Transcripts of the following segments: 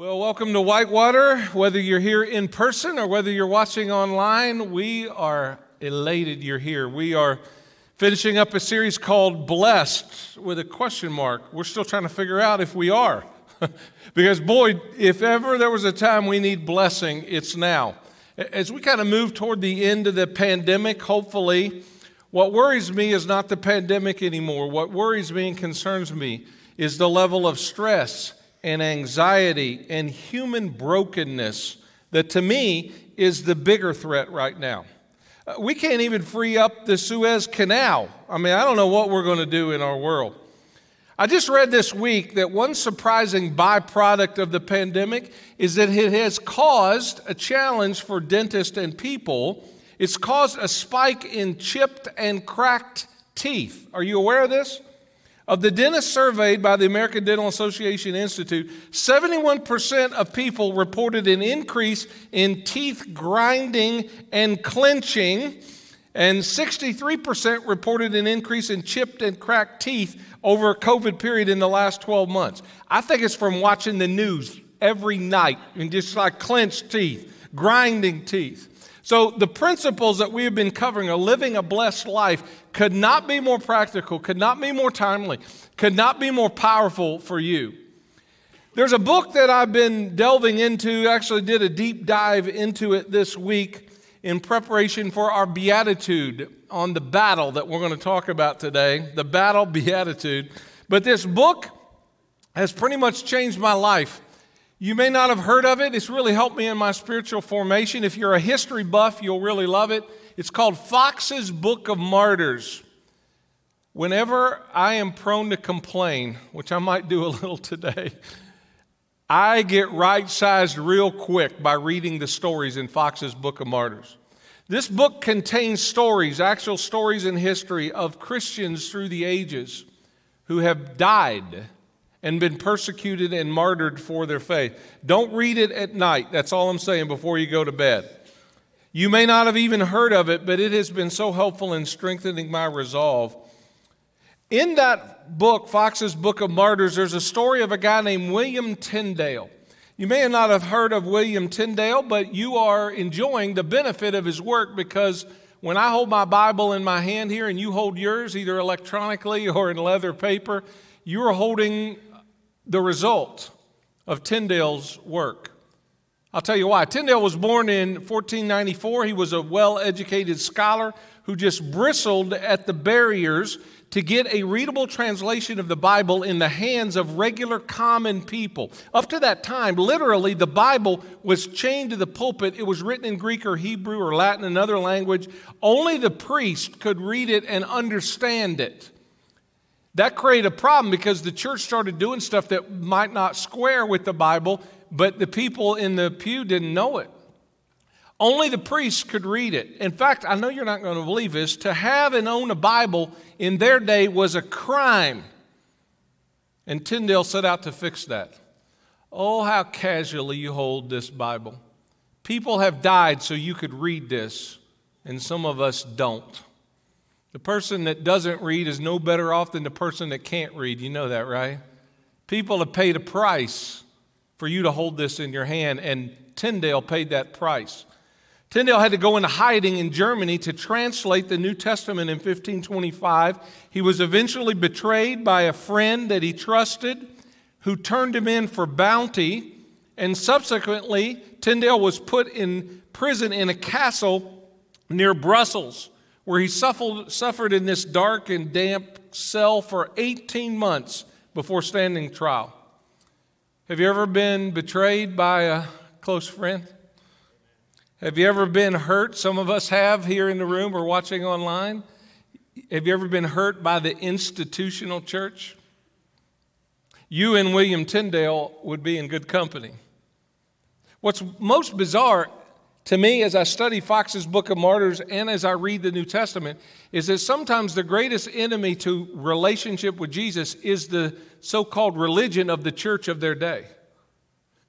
Well, welcome to Whitewater. Whether you're here in person or whether you're watching online, we are elated you're here. We are finishing up a series called Blessed with a question mark. We're still trying to figure out if we are. because, boy, if ever there was a time we need blessing, it's now. As we kind of move toward the end of the pandemic, hopefully, what worries me is not the pandemic anymore. What worries me and concerns me is the level of stress and anxiety and human brokenness that to me is the bigger threat right now. Uh, we can't even free up the Suez Canal. I mean, I don't know what we're going to do in our world. I just read this week that one surprising byproduct of the pandemic is that it has caused a challenge for dentists and people. It's caused a spike in chipped and cracked teeth. Are you aware of this? Of the dentists surveyed by the American Dental Association Institute, 71% of people reported an increase in teeth grinding and clenching, and 63% reported an increase in chipped and cracked teeth over a COVID period in the last 12 months. I think it's from watching the news every night and just like clenched teeth, grinding teeth. So, the principles that we have been covering of living a blessed life could not be more practical, could not be more timely, could not be more powerful for you. There's a book that I've been delving into, actually, did a deep dive into it this week in preparation for our beatitude on the battle that we're going to talk about today the battle beatitude. But this book has pretty much changed my life. You may not have heard of it. It's really helped me in my spiritual formation. If you're a history buff, you'll really love it. It's called Foxe's Book of Martyrs. Whenever I am prone to complain, which I might do a little today, I get right sized real quick by reading the stories in Foxe's Book of Martyrs. This book contains stories, actual stories in history of Christians through the ages who have died and been persecuted and martyred for their faith. Don't read it at night. That's all I'm saying before you go to bed. You may not have even heard of it, but it has been so helpful in strengthening my resolve. In that book, Foxe's Book of Martyrs, there's a story of a guy named William Tyndale. You may not have heard of William Tyndale, but you are enjoying the benefit of his work because when I hold my Bible in my hand here and you hold yours, either electronically or in leather paper, you are holding the result of Tyndale's work. I'll tell you why. Tyndale was born in 1494. He was a well educated scholar who just bristled at the barriers to get a readable translation of the Bible in the hands of regular common people. Up to that time, literally, the Bible was chained to the pulpit. It was written in Greek or Hebrew or Latin, another language. Only the priest could read it and understand it. That created a problem because the church started doing stuff that might not square with the Bible, but the people in the pew didn't know it. Only the priests could read it. In fact, I know you're not going to believe this, to have and own a Bible in their day was a crime. And Tyndale set out to fix that. Oh, how casually you hold this Bible. People have died so you could read this, and some of us don't. The person that doesn't read is no better off than the person that can't read. You know that, right? People have paid a price for you to hold this in your hand, and Tyndale paid that price. Tyndale had to go into hiding in Germany to translate the New Testament in 1525. He was eventually betrayed by a friend that he trusted who turned him in for bounty, and subsequently, Tyndale was put in prison in a castle near Brussels where he suffered, suffered in this dark and damp cell for 18 months before standing trial. Have you ever been betrayed by a close friend? Have you ever been hurt? Some of us have here in the room or watching online. Have you ever been hurt by the institutional church? You and William Tyndale would be in good company. What's most bizarre to me, as I study Foxe's Book of Martyrs and as I read the New Testament, is that sometimes the greatest enemy to relationship with Jesus is the so called religion of the church of their day.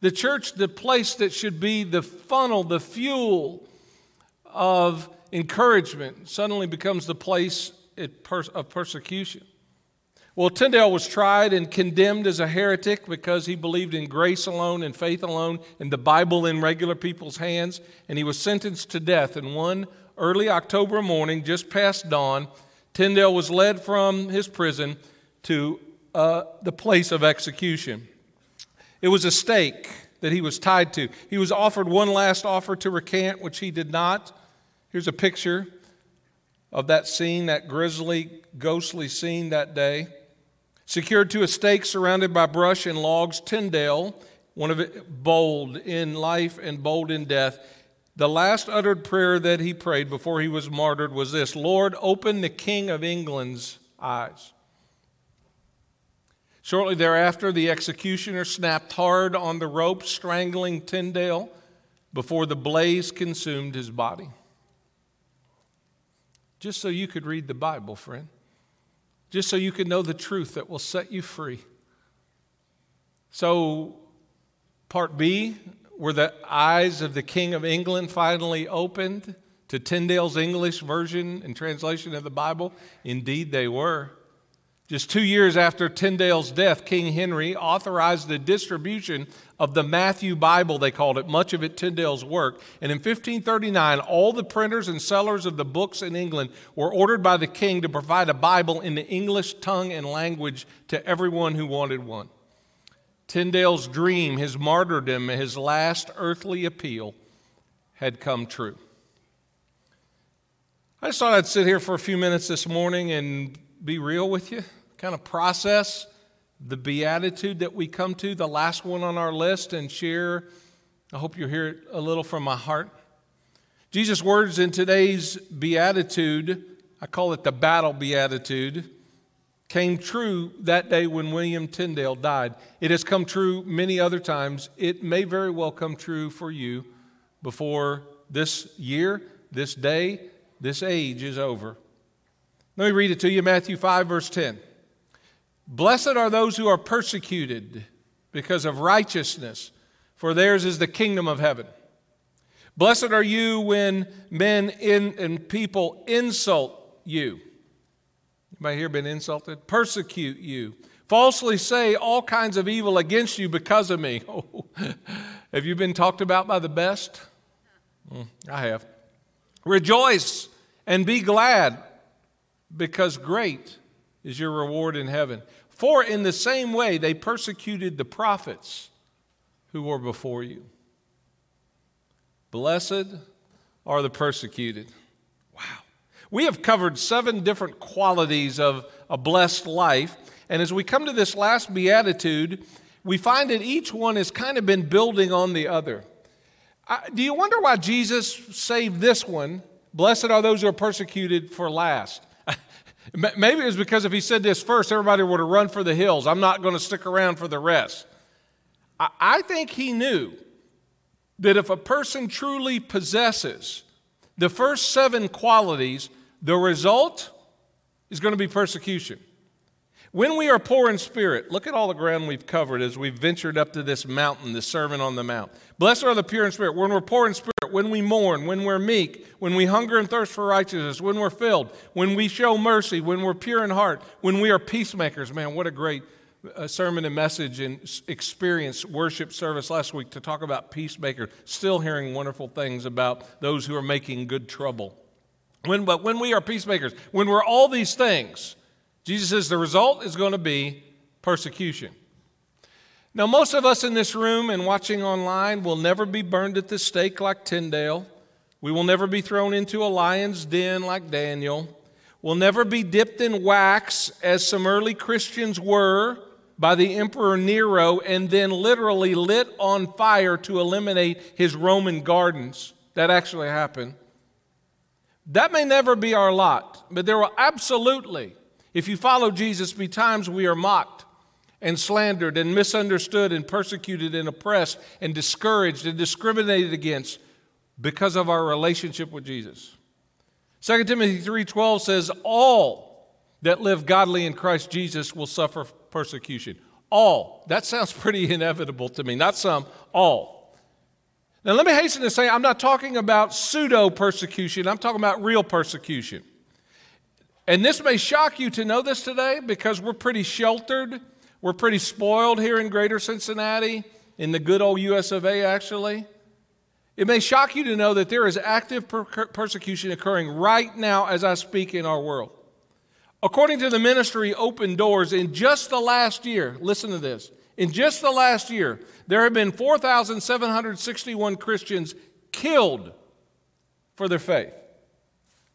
The church, the place that should be the funnel, the fuel of encouragement, suddenly becomes the place of persecution. Well, Tyndale was tried and condemned as a heretic because he believed in grace alone and faith alone and the Bible in regular people's hands, and he was sentenced to death. And one early October morning, just past dawn, Tyndale was led from his prison to uh, the place of execution. It was a stake that he was tied to. He was offered one last offer to recant, which he did not. Here's a picture of that scene, that grisly, ghostly scene that day. Secured to a stake surrounded by brush and logs, Tyndale, one of it bold in life and bold in death, the last uttered prayer that he prayed before he was martyred was this Lord, open the King of England's eyes. Shortly thereafter, the executioner snapped hard on the rope, strangling Tyndale before the blaze consumed his body. Just so you could read the Bible, friend just so you can know the truth that will set you free. So, part B, were the eyes of the King of England finally opened to Tyndale's English version and translation of the Bible? Indeed, they were. Just two years after Tyndale's death, King Henry authorized the distribution of the Matthew Bible, they called it, much of it Tyndale's work. And in 1539, all the printers and sellers of the books in England were ordered by the king to provide a Bible in the English tongue and language to everyone who wanted one. Tyndale's dream, his martyrdom, his last earthly appeal had come true. I just thought I'd sit here for a few minutes this morning and be real with you kind of process the beatitude that we come to, the last one on our list, and share. I hope you hear it a little from my heart. Jesus' words in today's beatitude, I call it the battle beatitude, came true that day when William Tyndale died. It has come true many other times. It may very well come true for you before this year, this day, this age is over. Let me read it to you Matthew 5, verse 10. Blessed are those who are persecuted because of righteousness, for theirs is the kingdom of heaven. Blessed are you when men in, and people insult you. Anybody here been insulted? Persecute you. Falsely say all kinds of evil against you because of me. Oh, have you been talked about by the best? Mm, I have. Rejoice and be glad because great is your reward in heaven. For in the same way they persecuted the prophets who were before you. Blessed are the persecuted. Wow. We have covered seven different qualities of a blessed life. And as we come to this last beatitude, we find that each one has kind of been building on the other. do you wonder why Jesus saved this one? Blessed are those who are persecuted for last. Maybe it was because if he said this first, everybody would have run for the hills. I'm not going to stick around for the rest. I think he knew that if a person truly possesses the first seven qualities, the result is going to be persecution. When we are poor in spirit, look at all the ground we've covered as we've ventured up to this mountain, the Sermon on the Mount. Blessed are the pure in spirit. When we're poor in spirit, when we mourn, when we're meek, when we hunger and thirst for righteousness, when we're filled, when we show mercy, when we're pure in heart, when we are peacemakers. Man, what a great uh, sermon and message and experience worship service last week to talk about peacemakers. Still hearing wonderful things about those who are making good trouble. When, but when we are peacemakers, when we're all these things, Jesus says the result is going to be persecution. Now, most of us in this room and watching online will never be burned at the stake like Tyndale. We will never be thrown into a lion's den like Daniel. We'll never be dipped in wax as some early Christians were by the Emperor Nero and then literally lit on fire to eliminate his Roman gardens. That actually happened. That may never be our lot, but there will absolutely if you follow Jesus, be times we are mocked and slandered and misunderstood and persecuted and oppressed and discouraged and discriminated against because of our relationship with Jesus. 2 Timothy 3:12 says all that live godly in Christ Jesus will suffer persecution. All. That sounds pretty inevitable to me. Not some, all. Now let me hasten to say I'm not talking about pseudo persecution. I'm talking about real persecution. And this may shock you to know this today because we're pretty sheltered. We're pretty spoiled here in greater Cincinnati, in the good old US of A, actually. It may shock you to know that there is active per- persecution occurring right now as I speak in our world. According to the ministry Open Doors, in just the last year, listen to this, in just the last year, there have been 4,761 Christians killed for their faith.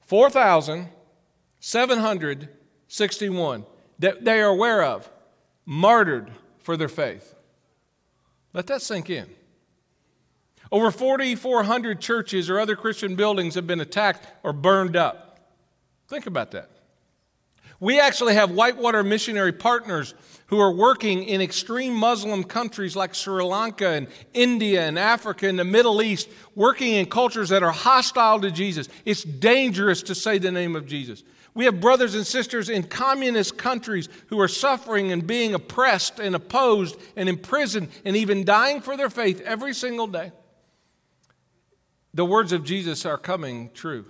4,761 that they are aware of, martyred for their faith. Let that sink in. Over 4,400 churches or other Christian buildings have been attacked or burned up. Think about that. We actually have whitewater missionary partners who are working in extreme Muslim countries like Sri Lanka and India and Africa and the Middle East, working in cultures that are hostile to Jesus. It's dangerous to say the name of Jesus. We have brothers and sisters in communist countries who are suffering and being oppressed and opposed and imprisoned and even dying for their faith every single day. The words of Jesus are coming true.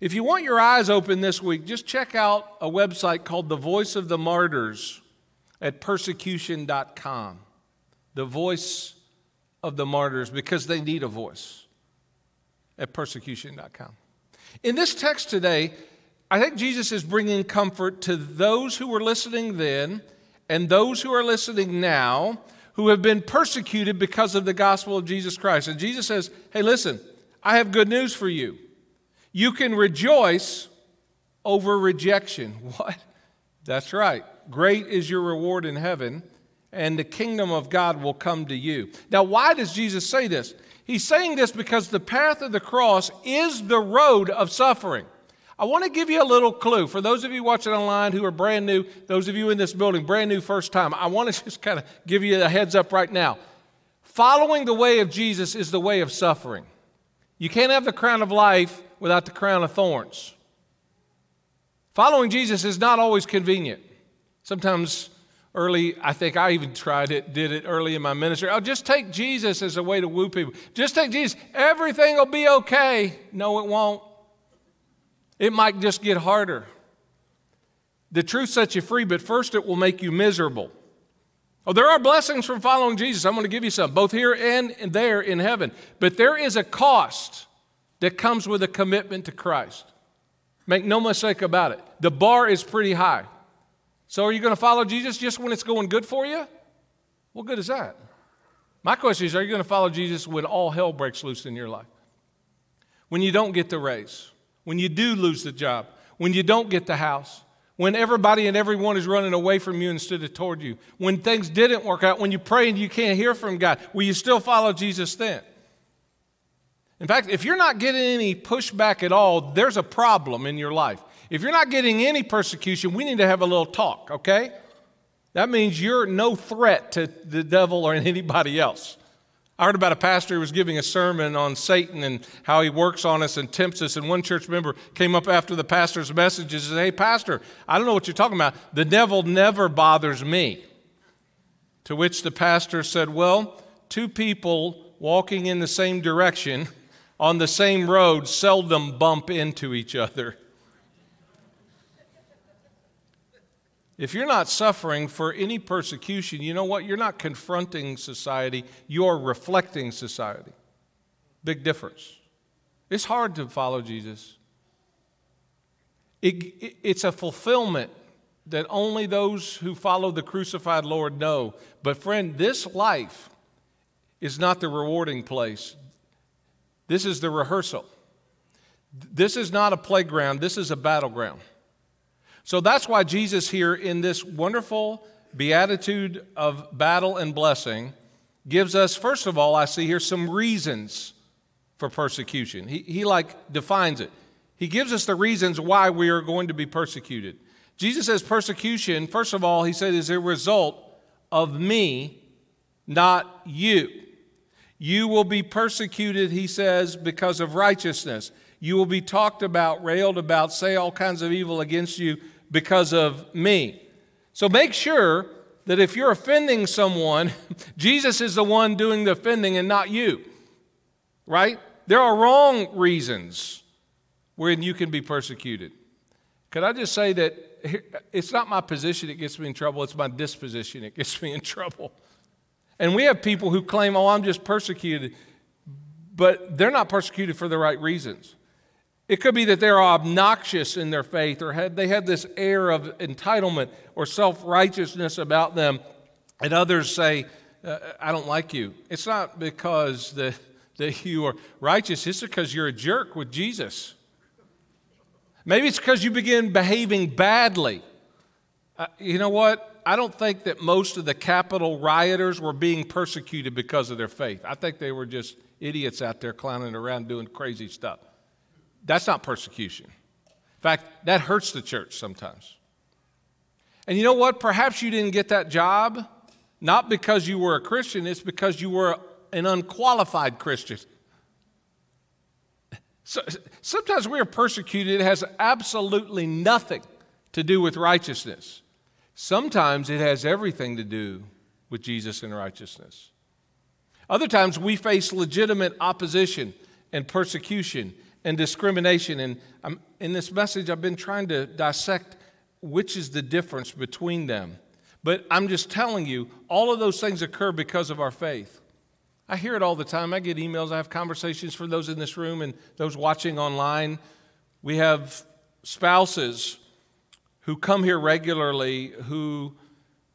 If you want your eyes open this week, just check out a website called The Voice of the Martyrs at persecution.com. The Voice of the Martyrs, because they need a voice at persecution.com. In this text today, I think Jesus is bringing comfort to those who were listening then and those who are listening now who have been persecuted because of the gospel of Jesus Christ. And Jesus says, Hey, listen, I have good news for you. You can rejoice over rejection. What? That's right. Great is your reward in heaven, and the kingdom of God will come to you. Now, why does Jesus say this? He's saying this because the path of the cross is the road of suffering. I want to give you a little clue. For those of you watching online who are brand new, those of you in this building, brand new first time, I want to just kind of give you a heads up right now. Following the way of Jesus is the way of suffering. You can't have the crown of life without the crown of thorns. Following Jesus is not always convenient. Sometimes early, I think I even tried it, did it early in my ministry. I'll just take Jesus as a way to woo people. Just take Jesus. Everything will be okay. No, it won't. It might just get harder. The truth sets you free, but first it will make you miserable. Oh, there are blessings from following Jesus. I'm going to give you some, both here and there in heaven. But there is a cost that comes with a commitment to Christ. Make no mistake about it. The bar is pretty high. So, are you going to follow Jesus just when it's going good for you? What good is that? My question is are you going to follow Jesus when all hell breaks loose in your life? When you don't get the raise, when you do lose the job, when you don't get the house, when everybody and everyone is running away from you instead of toward you, when things didn't work out, when you pray and you can't hear from God, will you still follow Jesus then? In fact, if you're not getting any pushback at all, there's a problem in your life. If you're not getting any persecution, we need to have a little talk, okay? That means you're no threat to the devil or anybody else. I heard about a pastor who was giving a sermon on Satan and how he works on us and tempts us. And one church member came up after the pastor's message and said, Hey, Pastor, I don't know what you're talking about. The devil never bothers me. To which the pastor said, Well, two people walking in the same direction on the same road seldom bump into each other. If you're not suffering for any persecution, you know what? You're not confronting society, you're reflecting society. Big difference. It's hard to follow Jesus. It, it, it's a fulfillment that only those who follow the crucified Lord know. But, friend, this life is not the rewarding place. This is the rehearsal. This is not a playground, this is a battleground. So that's why Jesus, here in this wonderful beatitude of battle and blessing, gives us, first of all, I see here some reasons for persecution. He, he like defines it. He gives us the reasons why we are going to be persecuted. Jesus says persecution, first of all, he said, is a result of me, not you. You will be persecuted, he says, because of righteousness. You will be talked about, railed about, say all kinds of evil against you because of me. So make sure that if you're offending someone, Jesus is the one doing the offending and not you. Right? There are wrong reasons when you can be persecuted. Could I just say that it's not my position that gets me in trouble, it's my disposition that gets me in trouble. And we have people who claim, oh, I'm just persecuted, but they're not persecuted for the right reasons. It could be that they're obnoxious in their faith or had, they have this air of entitlement or self righteousness about them, and others say, uh, I don't like you. It's not because the, that you are righteous, it's because you're a jerk with Jesus. Maybe it's because you begin behaving badly. Uh, you know what? I don't think that most of the Capitol rioters were being persecuted because of their faith. I think they were just idiots out there clowning around doing crazy stuff. That's not persecution. In fact, that hurts the church sometimes. And you know what? Perhaps you didn't get that job not because you were a Christian, it's because you were an unqualified Christian. So, sometimes we are persecuted, it has absolutely nothing to do with righteousness. Sometimes it has everything to do with Jesus and righteousness. Other times we face legitimate opposition and persecution and discrimination. And I'm, in this message, I've been trying to dissect which is the difference between them. But I'm just telling you, all of those things occur because of our faith. I hear it all the time. I get emails, I have conversations for those in this room and those watching online. We have spouses who come here regularly who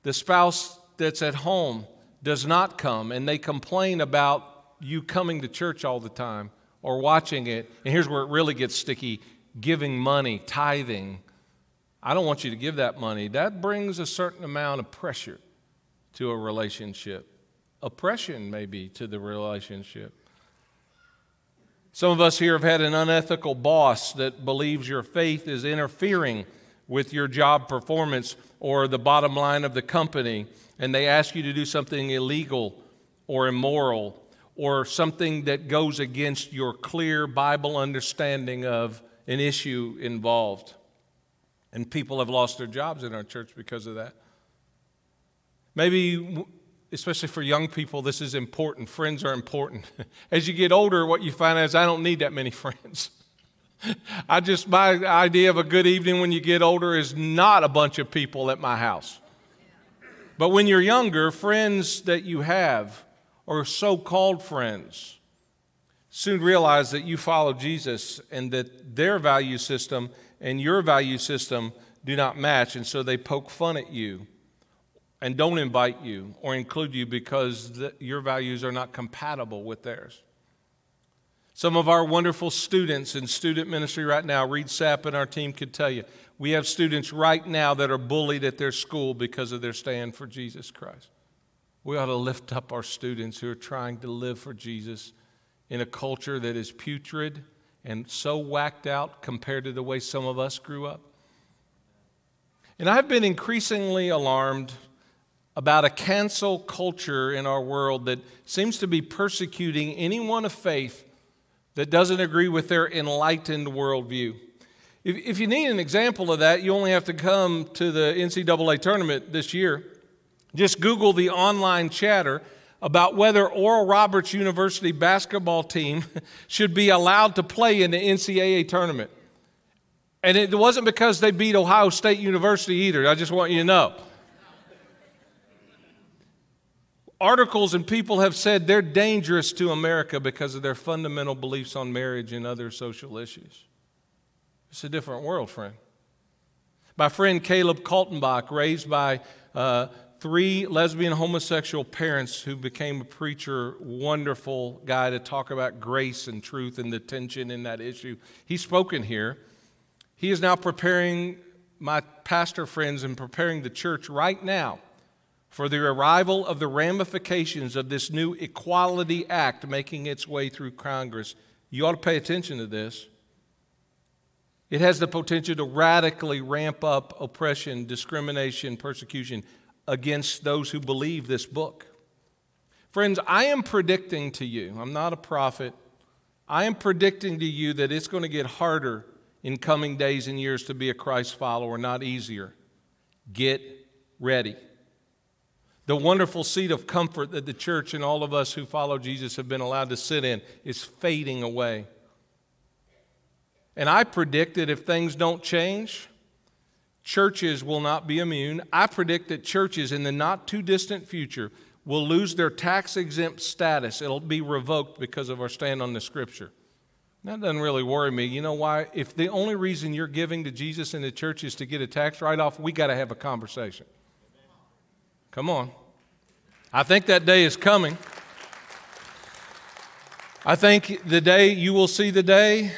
the spouse that's at home does not come and they complain about you coming to church all the time or watching it. And here's where it really gets sticky giving money, tithing. I don't want you to give that money. That brings a certain amount of pressure to a relationship oppression, maybe, to the relationship. Some of us here have had an unethical boss that believes your faith is interfering with your job performance or the bottom line of the company, and they ask you to do something illegal or immoral or something that goes against your clear Bible understanding of an issue involved. And people have lost their jobs in our church because of that. Maybe especially for young people, this is important. Friends are important. As you get older, what you find is I don't need that many friends. I just, my idea of a good evening when you get older is not a bunch of people at my house. But when you're younger, friends that you have, or so called friends, soon realize that you follow Jesus and that their value system and your value system do not match, and so they poke fun at you and don't invite you or include you because the, your values are not compatible with theirs. Some of our wonderful students in student ministry right now, Reed Sapp and our team could tell you, we have students right now that are bullied at their school because of their stand for Jesus Christ. We ought to lift up our students who are trying to live for Jesus in a culture that is putrid and so whacked out compared to the way some of us grew up. And I've been increasingly alarmed about a cancel culture in our world that seems to be persecuting anyone of faith that doesn't agree with their enlightened worldview. If, if you need an example of that, you only have to come to the NCAA tournament this year. Just Google the online chatter about whether Oral Roberts University basketball team should be allowed to play in the NCAA tournament. And it wasn't because they beat Ohio State University either. I just want you to know. articles and people have said they're dangerous to America because of their fundamental beliefs on marriage and other social issues. It's a different world, friend. My friend Caleb Kaltenbach, raised by uh, three lesbian homosexual parents who became a preacher, wonderful guy to talk about grace and truth and the tension in that issue. He's spoken here. He is now preparing my pastor friends and preparing the church right now for the arrival of the ramifications of this new Equality Act making its way through Congress. You ought to pay attention to this. It has the potential to radically ramp up oppression, discrimination, persecution against those who believe this book. Friends, I am predicting to you, I'm not a prophet, I am predicting to you that it's going to get harder in coming days and years to be a Christ follower, not easier. Get ready. The wonderful seat of comfort that the church and all of us who follow Jesus have been allowed to sit in is fading away. And I predict that if things don't change, churches will not be immune. I predict that churches in the not too distant future will lose their tax exempt status. It'll be revoked because of our stand on the scripture. That doesn't really worry me. You know why? If the only reason you're giving to Jesus in the church is to get a tax write off, we got to have a conversation. Come on. I think that day is coming. I think the day, you will see the day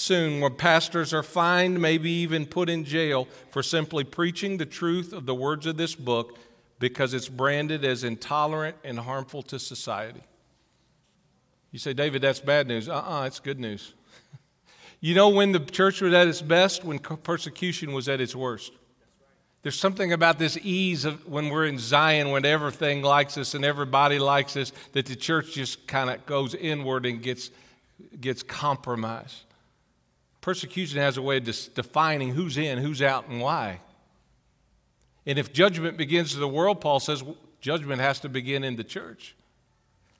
soon where pastors are fined, maybe even put in jail for simply preaching the truth of the words of this book because it's branded as intolerant and harmful to society. You say, David, that's bad news. Uh uh-uh, uh it's good news. you know when the church was at its best? When persecution was at its worst. There's something about this ease of when we're in Zion, when everything likes us and everybody likes us, that the church just kind of goes inward and gets, gets compromised. Persecution has a way of defining who's in, who's out, and why. And if judgment begins in the world, Paul says judgment has to begin in the church.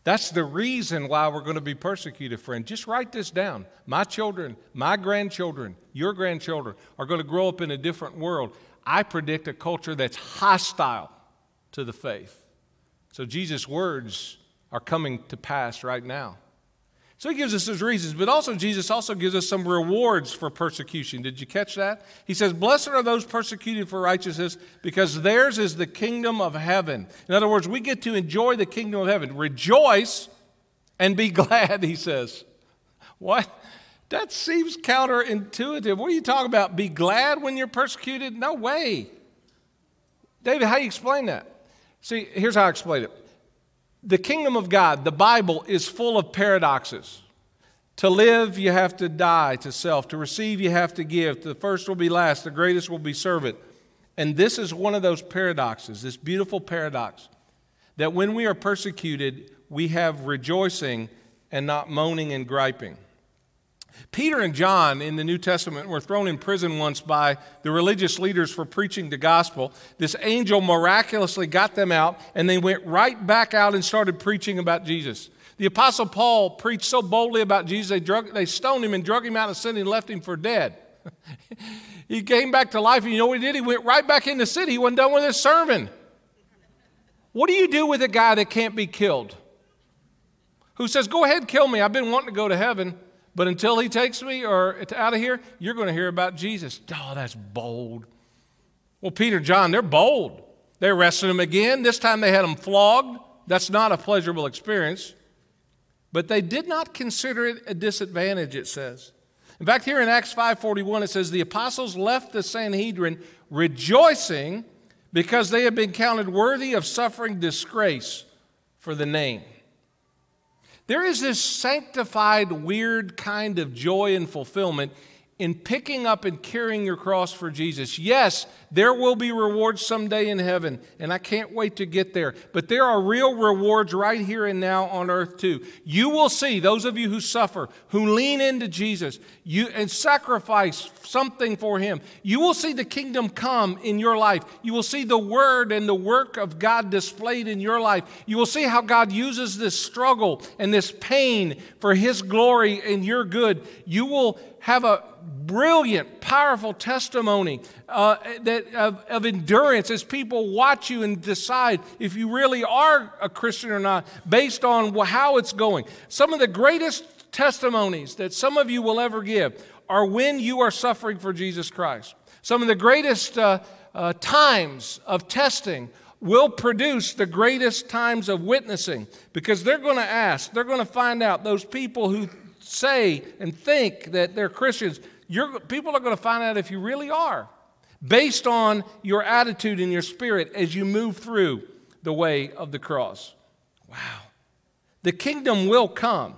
That's the reason why we're going to be persecuted, friend. Just write this down. My children, my grandchildren, your grandchildren are going to grow up in a different world. I predict a culture that's hostile to the faith. So Jesus' words are coming to pass right now. So he gives us his reasons, but also Jesus also gives us some rewards for persecution. Did you catch that? He says, Blessed are those persecuted for righteousness, because theirs is the kingdom of heaven. In other words, we get to enjoy the kingdom of heaven. Rejoice and be glad, he says. What? That seems counterintuitive. What are you talking about? Be glad when you're persecuted? No way. David, how do you explain that? See, here's how I explain it. The kingdom of God, the Bible, is full of paradoxes. To live, you have to die to self. To receive, you have to give. The first will be last, the greatest will be servant. And this is one of those paradoxes, this beautiful paradox, that when we are persecuted, we have rejoicing and not moaning and griping. Peter and John in the New Testament were thrown in prison once by the religious leaders for preaching the gospel. This angel miraculously got them out, and they went right back out and started preaching about Jesus. The Apostle Paul preached so boldly about Jesus, they, drug, they stoned him and drug him out of city and left him for dead. he came back to life, and you know what he did? He went right back in the city. He wasn't done with his sermon. What do you do with a guy that can't be killed? Who says, Go ahead, kill me. I've been wanting to go to heaven. But until he takes me or out of here, you're going to hear about Jesus. Oh, that's bold. Well, Peter and John, they're bold. They arrested him again. This time they had him flogged. That's not a pleasurable experience. But they did not consider it a disadvantage, it says. In fact, here in Acts 5:41 it says the apostles left the Sanhedrin rejoicing because they had been counted worthy of suffering disgrace for the name. There is this sanctified, weird kind of joy and fulfillment in picking up and carrying your cross for Jesus. Yes, there will be rewards someday in heaven, and I can't wait to get there. But there are real rewards right here and now on earth too. You will see those of you who suffer, who lean into Jesus, you and sacrifice something for him. You will see the kingdom come in your life. You will see the word and the work of God displayed in your life. You will see how God uses this struggle and this pain for his glory and your good. You will have a brilliant, powerful testimony uh, that, of, of endurance as people watch you and decide if you really are a Christian or not based on how it's going. Some of the greatest testimonies that some of you will ever give are when you are suffering for Jesus Christ. Some of the greatest uh, uh, times of testing will produce the greatest times of witnessing because they're going to ask, they're going to find out those people who say and think that they're Christians, people are going to find out if you really are based on your attitude and your spirit as you move through the way of the cross. Wow. The kingdom will come,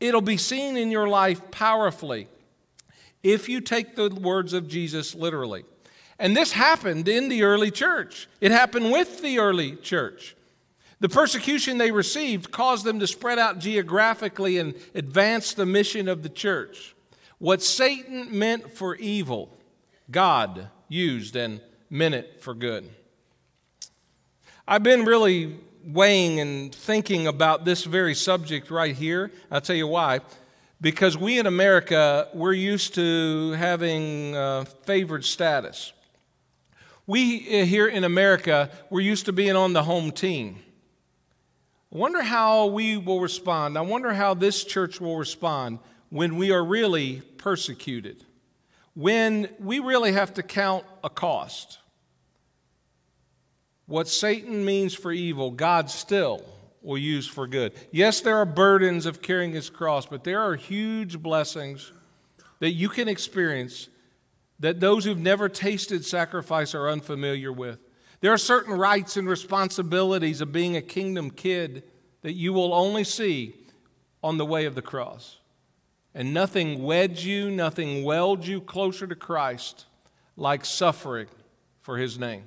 it'll be seen in your life powerfully if you take the words of Jesus literally. And this happened in the early church, it happened with the early church. The persecution they received caused them to spread out geographically and advance the mission of the church. What Satan meant for evil, God used and meant it for good. I've been really weighing and thinking about this very subject right here. I'll tell you why. Because we in America, we're used to having uh, favored status. We uh, here in America, we're used to being on the home team. I wonder how we will respond. I wonder how this church will respond when we are really persecuted, when we really have to count a cost. What Satan means for evil, God still will use for good. Yes, there are burdens of carrying his cross, but there are huge blessings that you can experience that those who've never tasted sacrifice are unfamiliar with. There are certain rights and responsibilities of being a kingdom kid that you will only see on the way of the cross. And nothing weds you, nothing welds you closer to Christ like suffering for his name.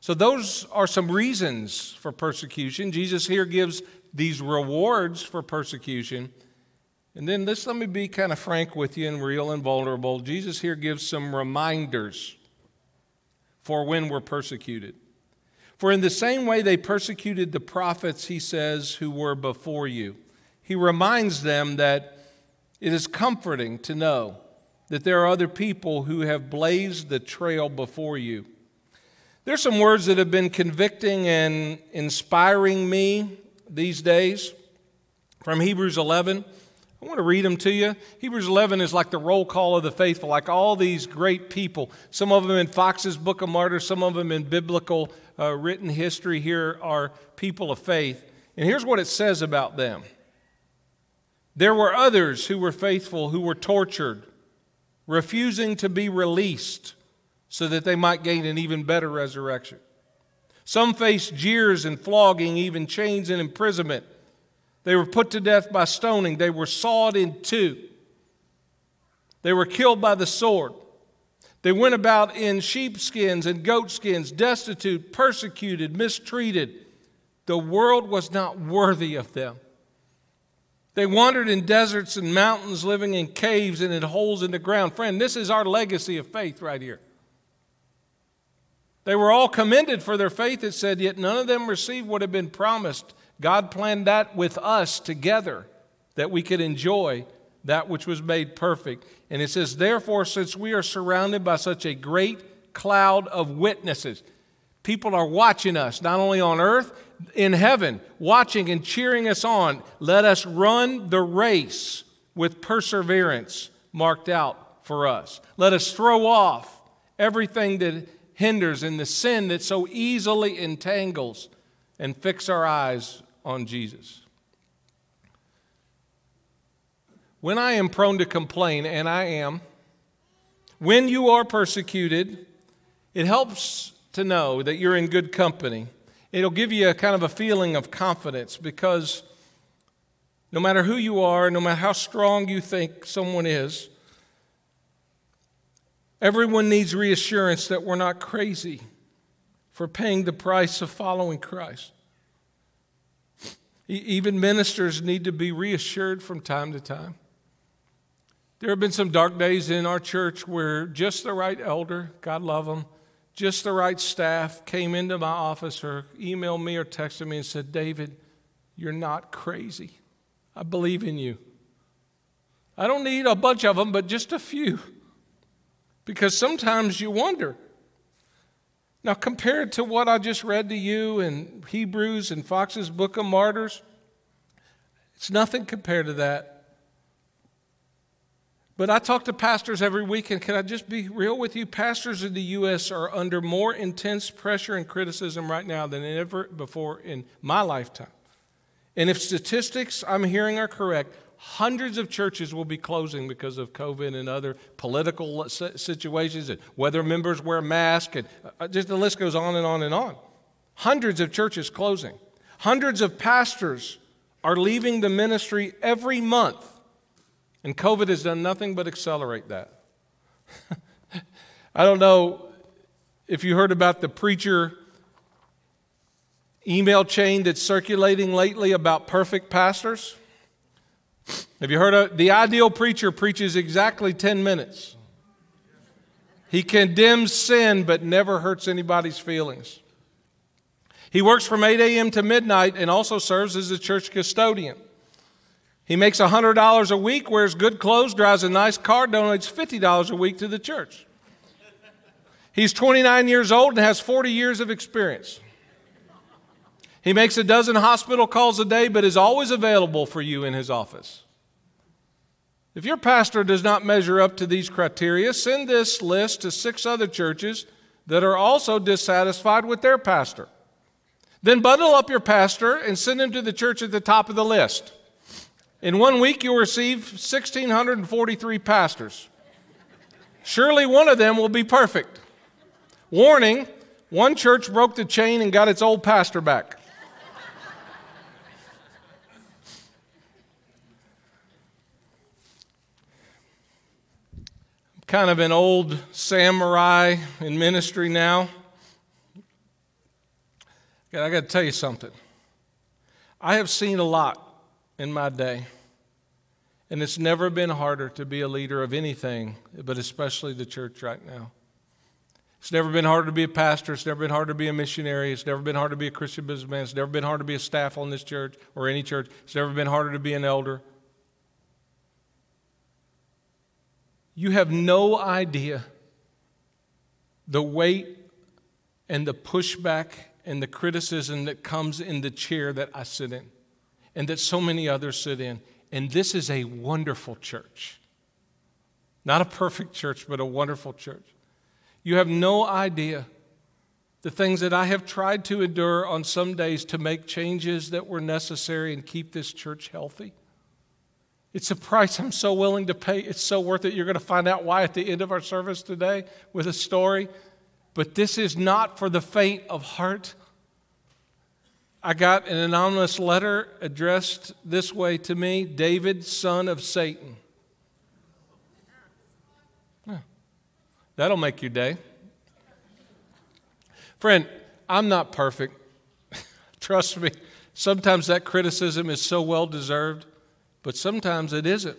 So, those are some reasons for persecution. Jesus here gives these rewards for persecution. And then this, let me be kind of frank with you and real and vulnerable. Jesus here gives some reminders for when we're persecuted. For in the same way they persecuted the prophets, he says, who were before you, he reminds them that it is comforting to know that there are other people who have blazed the trail before you. There's some words that have been convicting and inspiring me these days from Hebrews 11. I want to read them to you. Hebrews 11 is like the roll call of the faithful, like all these great people. Some of them in Foxe's Book of Martyrs, some of them in biblical uh, written history here are people of faith. And here's what it says about them There were others who were faithful who were tortured, refusing to be released so that they might gain an even better resurrection. Some faced jeers and flogging, even chains and imprisonment. They were put to death by stoning. They were sawed in two. They were killed by the sword. They went about in sheepskins and goatskins, destitute, persecuted, mistreated. The world was not worthy of them. They wandered in deserts and mountains, living in caves and in holes in the ground. Friend, this is our legacy of faith right here. They were all commended for their faith, it said, yet none of them received what had been promised. God planned that with us together that we could enjoy that which was made perfect. And it says, Therefore, since we are surrounded by such a great cloud of witnesses, people are watching us, not only on earth, in heaven, watching and cheering us on. Let us run the race with perseverance marked out for us. Let us throw off everything that hinders and the sin that so easily entangles and fix our eyes on Jesus. When I am prone to complain, and I am, when you are persecuted, it helps to know that you're in good company. It'll give you a kind of a feeling of confidence because no matter who you are, no matter how strong you think someone is, everyone needs reassurance that we're not crazy for paying the price of following Christ. Even ministers need to be reassured from time to time. There have been some dark days in our church where just the right elder, God love them, just the right staff came into my office or emailed me or texted me and said, David, you're not crazy. I believe in you. I don't need a bunch of them, but just a few. Because sometimes you wonder. Now, compared to what I just read to you in Hebrews and Foxe's Book of Martyrs, it's nothing compared to that. But I talk to pastors every week, and can I just be real with you? Pastors in the U.S. are under more intense pressure and criticism right now than ever before in my lifetime. And if statistics I'm hearing are correct, hundreds of churches will be closing because of COVID and other political situations, and whether members wear masks, and uh, just the list goes on and on and on. Hundreds of churches closing. Hundreds of pastors are leaving the ministry every month and COVID has done nothing but accelerate that. I don't know if you heard about the preacher email chain that's circulating lately about perfect pastors. Have you heard of the ideal preacher preaches exactly 10 minutes? He condemns sin but never hurts anybody's feelings. He works from 8 a.m. to midnight and also serves as a church custodian. He makes $100 a week, wears good clothes, drives a nice car, donates $50 a week to the church. He's 29 years old and has 40 years of experience. He makes a dozen hospital calls a day, but is always available for you in his office. If your pastor does not measure up to these criteria, send this list to six other churches that are also dissatisfied with their pastor. Then bundle up your pastor and send him to the church at the top of the list. In one week, you'll receive 1,643 pastors. Surely one of them will be perfect. Warning one church broke the chain and got its old pastor back. kind of an old samurai in ministry now. I got to tell you something. I have seen a lot in my day, and it's never been harder to be a leader of anything, but especially the church right now. It's never been harder to be a pastor. It's never been harder to be a missionary. It's never been harder to be a Christian businessman. It's never been harder to be a staff on this church or any church. It's never been harder to be an elder. You have no idea the weight and the pushback and the criticism that comes in the chair that I sit in and that so many others sit in. And this is a wonderful church. Not a perfect church, but a wonderful church. You have no idea the things that I have tried to endure on some days to make changes that were necessary and keep this church healthy. It's a price I'm so willing to pay. It's so worth it. You're going to find out why at the end of our service today with a story. But this is not for the faint of heart. I got an anonymous letter addressed this way to me David, son of Satan. that'll make your day. Friend, I'm not perfect. Trust me, sometimes that criticism is so well deserved but sometimes it isn't.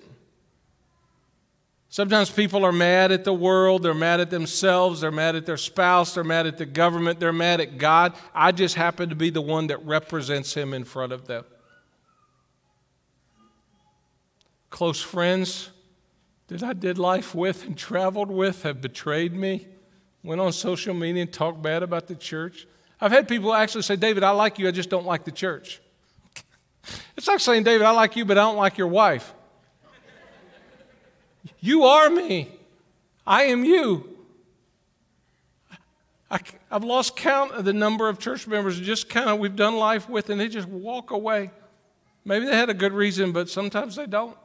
Sometimes people are mad at the world, they're mad at themselves, they're mad at their spouse, they're mad at the government, they're mad at God. I just happen to be the one that represents Him in front of them. Close friends that I did life with and traveled with have betrayed me, went on social media and talked bad about the church. I've had people actually say, David, I like you, I just don't like the church. It's like saying, David, I like you, but I don't like your wife. You are me. I am you. I, have lost count of the number of church members just kind of we've done life with, and they just walk away. Maybe they had a good reason, but sometimes they don't.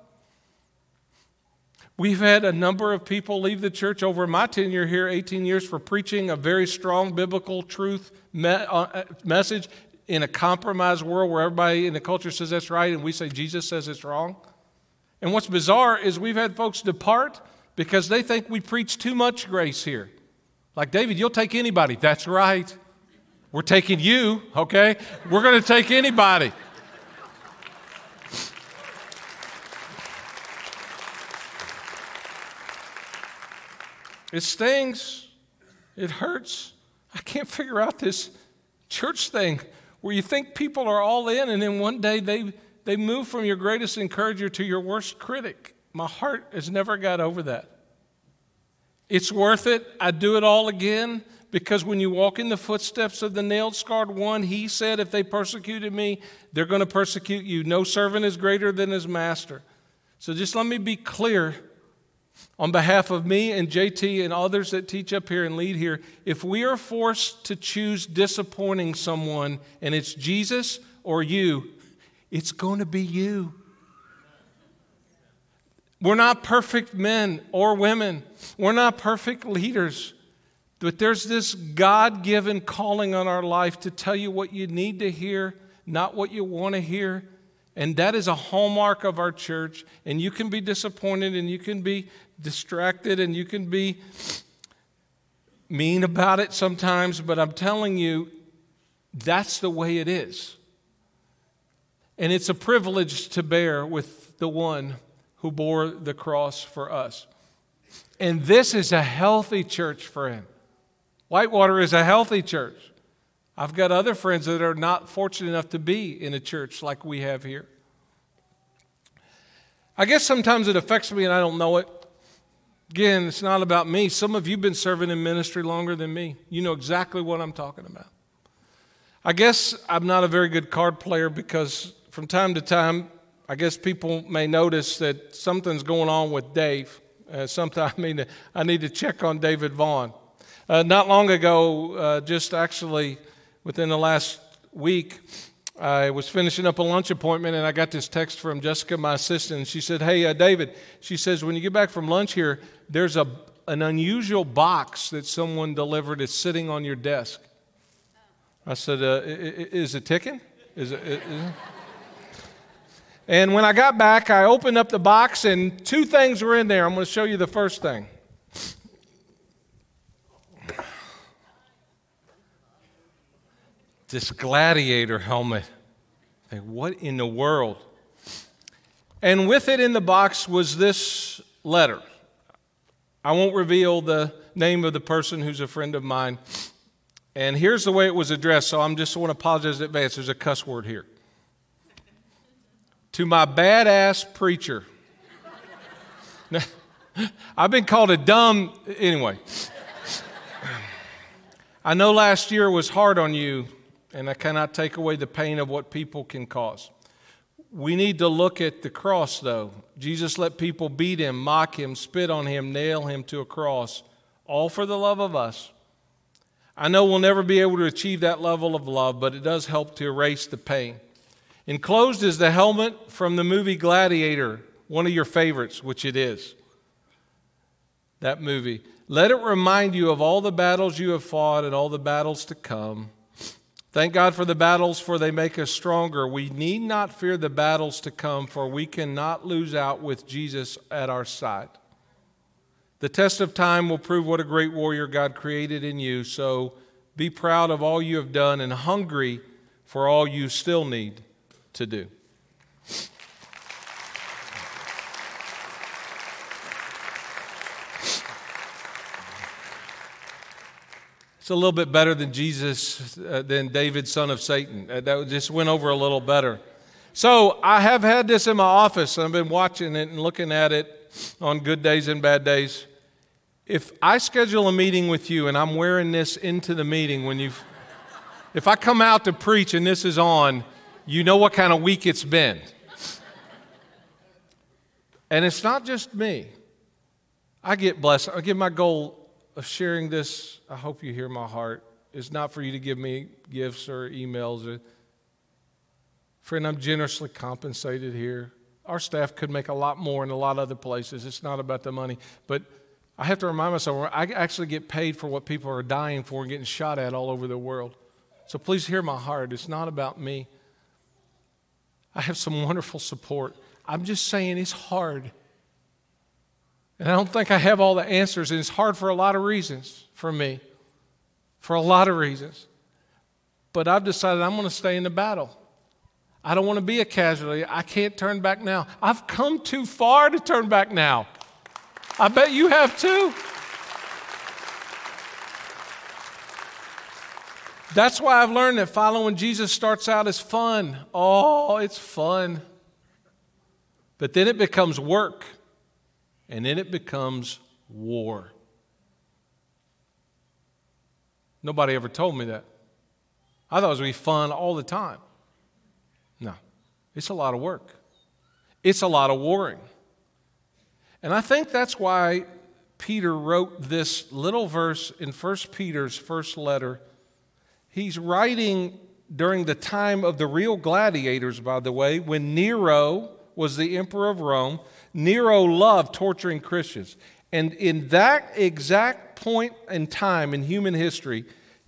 We've had a number of people leave the church over my tenure here, 18 years, for preaching a very strong biblical truth uh, message in a compromised world where everybody in the culture says that's right and we say Jesus says it's wrong. And what's bizarre is we've had folks depart because they think we preach too much grace here. Like, David, you'll take anybody. That's right. We're taking you, okay? We're going to take anybody. It stings. It hurts. I can't figure out this church thing where you think people are all in and then one day they, they move from your greatest encourager to your worst critic. My heart has never got over that. It's worth it. I do it all again because when you walk in the footsteps of the nailed scarred one, he said, If they persecuted me, they're going to persecute you. No servant is greater than his master. So just let me be clear on behalf of me and JT and others that teach up here and lead here, if we are forced to choose disappointing someone and it's Jesus or you, it's going to be you. We're not perfect men or women, we're not perfect leaders. But there's this God given calling on our life to tell you what you need to hear, not what you want to hear. And that is a hallmark of our church. And you can be disappointed and you can be distracted and you can be mean about it sometimes, but I'm telling you, that's the way it is. And it's a privilege to bear with the one who bore the cross for us. And this is a healthy church, friend. Whitewater is a healthy church. I've got other friends that are not fortunate enough to be in a church like we have here. I guess sometimes it affects me and I don't know it Again, it's not about me. Some of you have been serving in ministry longer than me. You know exactly what I'm talking about. I guess I'm not a very good card player because from time to time, I guess people may notice that something's going on with Dave. Uh, sometimes I mean, I need to check on David Vaughn. Uh, not long ago, uh, just actually within the last week, I was finishing up a lunch appointment and I got this text from Jessica, my assistant. she said, Hey, uh, David, she says, when you get back from lunch here, there's a, an unusual box that someone delivered. It's sitting on your desk. I said, uh, Is it ticking? Is it, is it? And when I got back, I opened up the box and two things were in there. I'm going to show you the first thing. this gladiator helmet. Like, what in the world? And with it in the box was this letter. I won't reveal the name of the person who's a friend of mine. And here's the way it was addressed, so I'm just want to apologize in advance. There's a cuss word here. To my badass preacher. I've been called a dumb, anyway. I know last year was hard on you and I cannot take away the pain of what people can cause. We need to look at the cross, though. Jesus let people beat him, mock him, spit on him, nail him to a cross, all for the love of us. I know we'll never be able to achieve that level of love, but it does help to erase the pain. Enclosed is the helmet from the movie Gladiator, one of your favorites, which it is. That movie. Let it remind you of all the battles you have fought and all the battles to come. Thank God for the battles, for they make us stronger. We need not fear the battles to come, for we cannot lose out with Jesus at our side. The test of time will prove what a great warrior God created in you, so be proud of all you have done and hungry for all you still need to do. It's a little bit better than Jesus, uh, than David, son of Satan. Uh, that just went over a little better. So I have had this in my office. I've been watching it and looking at it on good days and bad days. If I schedule a meeting with you and I'm wearing this into the meeting when you if I come out to preach and this is on, you know what kind of week it's been. And it's not just me. I get blessed. Get my goal of sharing this, I hope you hear my heart, is not for you to give me gifts or emails. Or, friend, I'm generously compensated here. Our staff could make a lot more in a lot of other places. It's not about the money. But I have to remind myself, I actually get paid for what people are dying for and getting shot at all over the world. So please hear my heart. It's not about me. I have some wonderful support. I'm just saying it's hard. And I don't think I have all the answers, and it's hard for a lot of reasons for me, for a lot of reasons. But I've decided I'm going to stay in the battle. I don't want to be a casualty. I can't turn back now. I've come too far to turn back now. I bet you have too. That's why I've learned that following Jesus starts out as fun. Oh, it's fun. But then it becomes work and then it becomes war. Nobody ever told me that. I thought it was going to be fun all the time. No, it's a lot of work, it's a lot of warring. And I think that's why Peter wrote this little verse in 1 Peter's first letter. He's writing during the time of the real gladiators, by the way, when Nero was the emperor of Rome. Nero loved torturing Christians. And in that exact point in time in human history,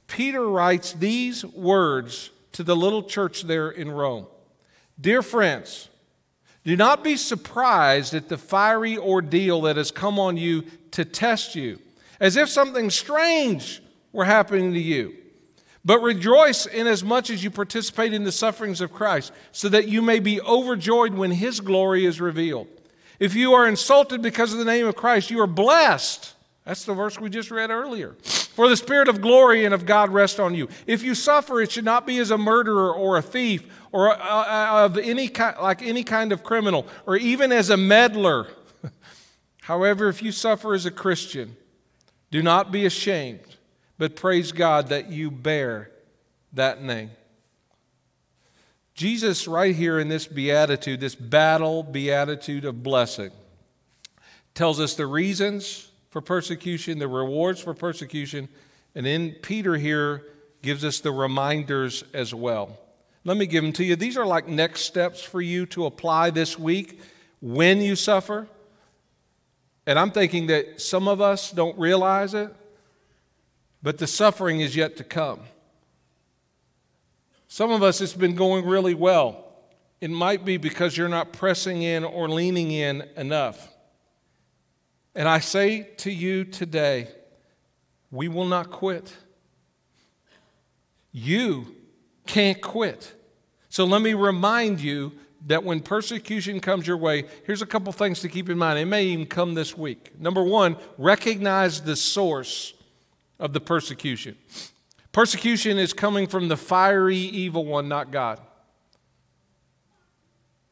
Peter writes these words to the little church there in Rome Dear friends, do not be surprised at the fiery ordeal that has come on you to test you, as if something strange were happening to you. But rejoice inasmuch as much as you participate in the sufferings of Christ, so that you may be overjoyed when his glory is revealed. If you are insulted because of the name of Christ, you are blessed. That's the verse we just read earlier. For the Spirit of glory and of God rest on you. If you suffer, it should not be as a murderer or a thief or uh, uh, of any kind, like any kind of criminal or even as a meddler However, if you suffer as a Christian, do not be ashamed, but praise God that you bear that name. Jesus, right here in this beatitude, this battle beatitude of blessing, tells us the reasons for persecution, the rewards for persecution, and then Peter here gives us the reminders as well. Let me give them to you. These are like next steps for you to apply this week when you suffer. And I'm thinking that some of us don't realize it, but the suffering is yet to come. Some of us, it's been going really well. It might be because you're not pressing in or leaning in enough. And I say to you today, we will not quit. You can't quit. So let me remind you that when persecution comes your way, here's a couple things to keep in mind. It may even come this week. Number one, recognize the source of the persecution. Persecution is coming from the fiery evil one, not God.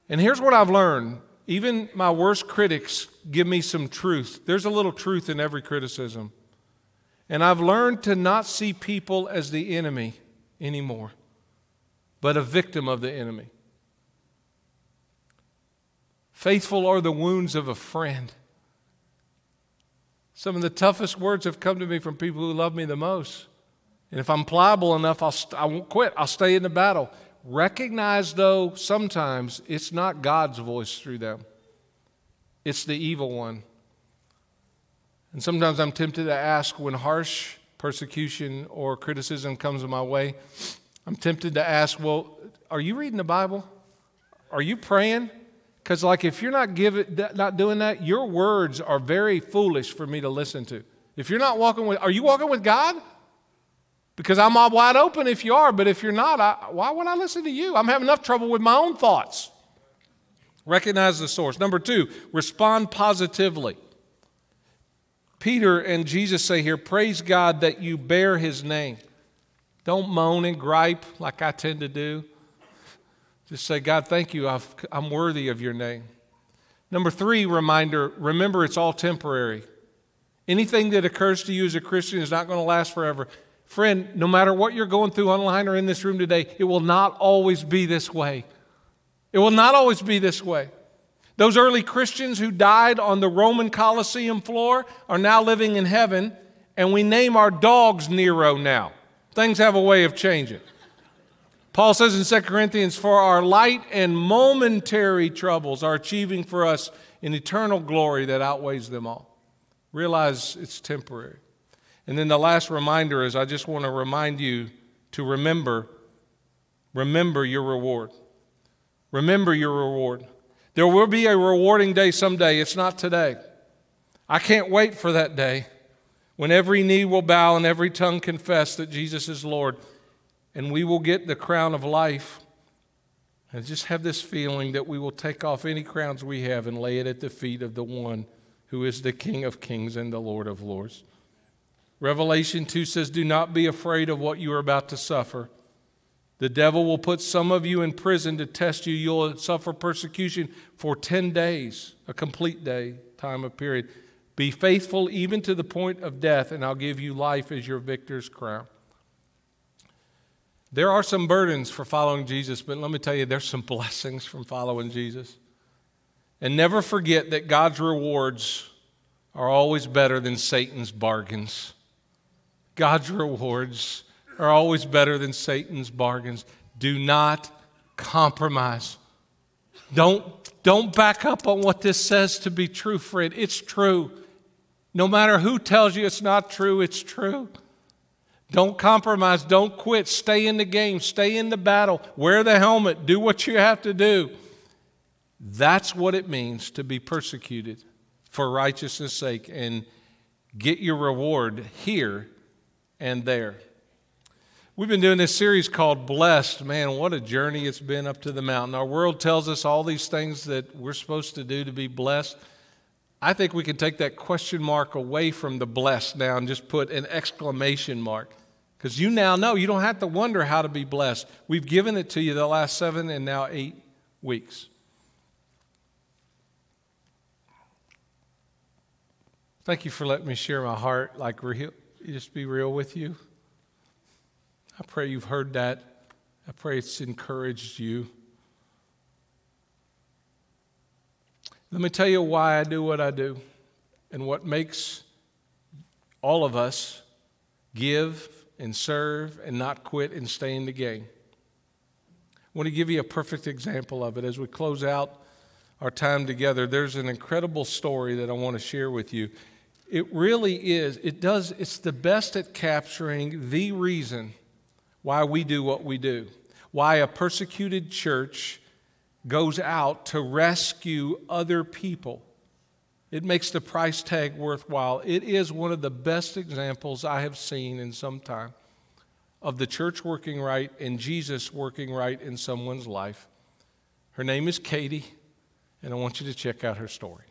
And here's what I've learned even my worst critics give me some truth. There's a little truth in every criticism. And I've learned to not see people as the enemy anymore, but a victim of the enemy. Faithful are the wounds of a friend. Some of the toughest words have come to me from people who love me the most. And if I'm pliable enough, I'll st- I won't quit. I'll stay in the battle. Recognize, though, sometimes it's not God's voice through them, it's the evil one. And sometimes I'm tempted to ask when harsh persecution or criticism comes my way, I'm tempted to ask, well, are you reading the Bible? Are you praying? Because, like, if you're not, giving, not doing that, your words are very foolish for me to listen to. If you're not walking with, are you walking with God? Because I'm all wide open if you are, but if you're not, I, why would I listen to you? I'm having enough trouble with my own thoughts. Recognize the source. Number two, respond positively. Peter and Jesus say here, Praise God that you bear his name. Don't moan and gripe like I tend to do. Just say, God, thank you. i am worthy of your name. Number three, reminder remember it's all temporary. Anything that occurs to you as a Christian is not going to last forever. Friend, no matter what you're going through online or in this room today, it will not always be this way. It will not always be this way. Those early Christians who died on the Roman Colosseum floor are now living in heaven, and we name our dogs Nero now. Things have a way of changing. Paul says in 2 Corinthians, For our light and momentary troubles are achieving for us an eternal glory that outweighs them all. Realize it's temporary. And then the last reminder is I just want to remind you to remember remember your reward. Remember your reward. There will be a rewarding day someday. It's not today. I can't wait for that day when every knee will bow and every tongue confess that Jesus is Lord and we will get the crown of life. And just have this feeling that we will take off any crowns we have and lay it at the feet of the one who is the King of kings and the Lord of lords. Revelation 2 says, Do not be afraid of what you are about to suffer. The devil will put some of you in prison to test you. You'll suffer persecution for 10 days, a complete day, time of period. Be faithful even to the point of death, and I'll give you life as your victor's crown. There are some burdens for following Jesus, but let me tell you, there's some blessings from following Jesus. And never forget that God's rewards are always better than Satan's bargains. God's rewards are always better than Satan's bargains. Do not compromise. Don't, don't back up on what this says to be true, friend. It's true. No matter who tells you it's not true, it's true. Don't compromise. Don't quit. Stay in the game. Stay in the battle. Wear the helmet. Do what you have to do. That's what it means to be persecuted for righteousness' sake and get your reward here and there. We've been doing this series called Blessed. Man, what a journey it's been up to the mountain. Our world tells us all these things that we're supposed to do to be blessed. I think we can take that question mark away from the blessed now and just put an exclamation mark. Because you now know you don't have to wonder how to be blessed. We've given it to you the last seven and now eight weeks. Thank you for letting me share my heart like real, just be real with you. I pray you've heard that. I pray it's encouraged you. Let me tell you why I do what I do and what makes all of us give and serve and not quit and stay in the game. I want to give you a perfect example of it as we close out our time together. There's an incredible story that I want to share with you. It really is, it does, it's the best at capturing the reason why we do what we do, why a persecuted church goes out to rescue other people. It makes the price tag worthwhile. It is one of the best examples I have seen in some time of the church working right and Jesus working right in someone's life. Her name is Katie, and I want you to check out her story.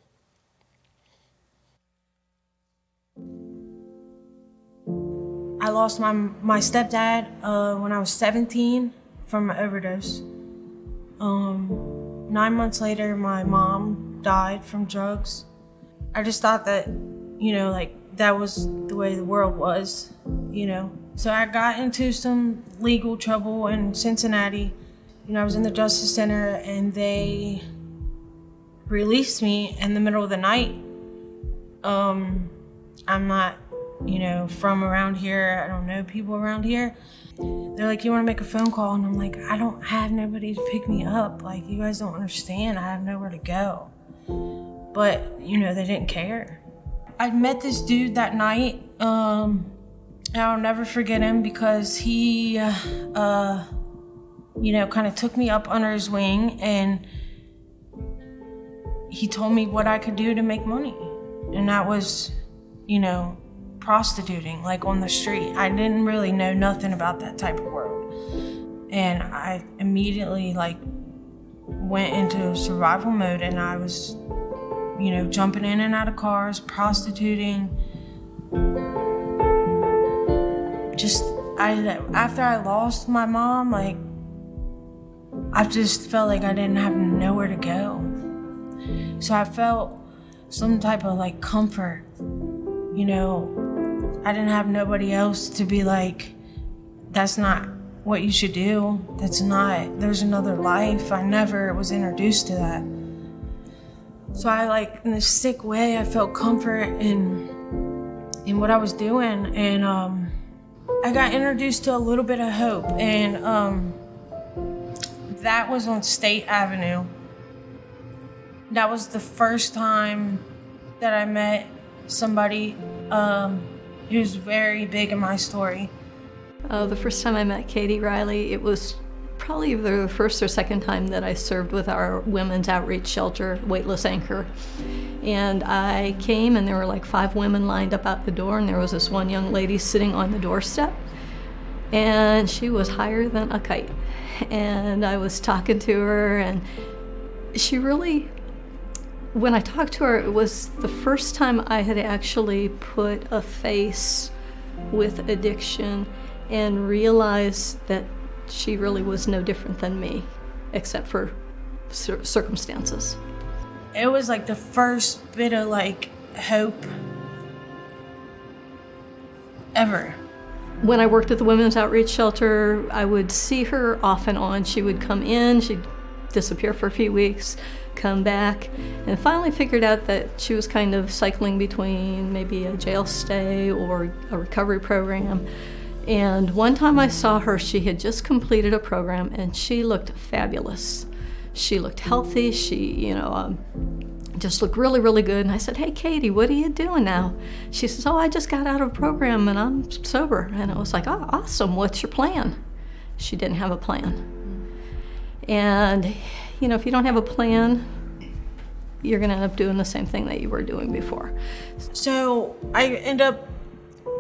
I lost my my stepdad uh, when I was 17 from an overdose. Um, nine months later, my mom died from drugs. I just thought that, you know, like that was the way the world was, you know. So I got into some legal trouble in Cincinnati. You know, I was in the Justice Center and they released me in the middle of the night. Um, I'm not, you know, from around here. I don't know people around here. They're like, You want to make a phone call? And I'm like, I don't have nobody to pick me up. Like, you guys don't understand. I have nowhere to go. But, you know, they didn't care. I met this dude that night. Um, I'll never forget him because he, uh, uh you know, kind of took me up under his wing and he told me what I could do to make money. And that was, you know, prostituting, like on the street. I didn't really know nothing about that type of world. And I immediately, like, went into survival mode and I was, you know, jumping in and out of cars, prostituting. Just, I, after I lost my mom, like, I just felt like I didn't have nowhere to go. So I felt some type of like comfort. You know, I didn't have nobody else to be like, that's not what you should do. That's not, there's another life. I never was introduced to that. So I like, in a sick way, I felt comfort in in what I was doing, and um, I got introduced to a little bit of hope, and um, that was on State Avenue. That was the first time that I met somebody um, who's very big in my story. Uh, the first time I met Katie Riley, it was probably the first or second time that I served with our women's outreach shelter, Weightless Anchor. And I came, and there were like five women lined up out the door, and there was this one young lady sitting on the doorstep. And she was higher than a kite. And I was talking to her, and she really when I talked to her, it was the first time I had actually put a face with addiction and realized that she really was no different than me, except for cir- circumstances. It was like the first bit of like hope ever. When I worked at the Women's Outreach Shelter, I would see her off and on. She would come in, she'd disappear for a few weeks, come back, and finally figured out that she was kind of cycling between maybe a jail stay or a recovery program. And one time I saw her, she had just completed a program and she looked fabulous. She looked healthy, she, you know, um, just looked really, really good. And I said, Hey, Katie, what are you doing now? She says, Oh, I just got out of a program and I'm sober. And I was like, Oh, awesome. What's your plan? She didn't have a plan. And you know, if you don't have a plan, you're going to end up doing the same thing that you were doing before. So I end up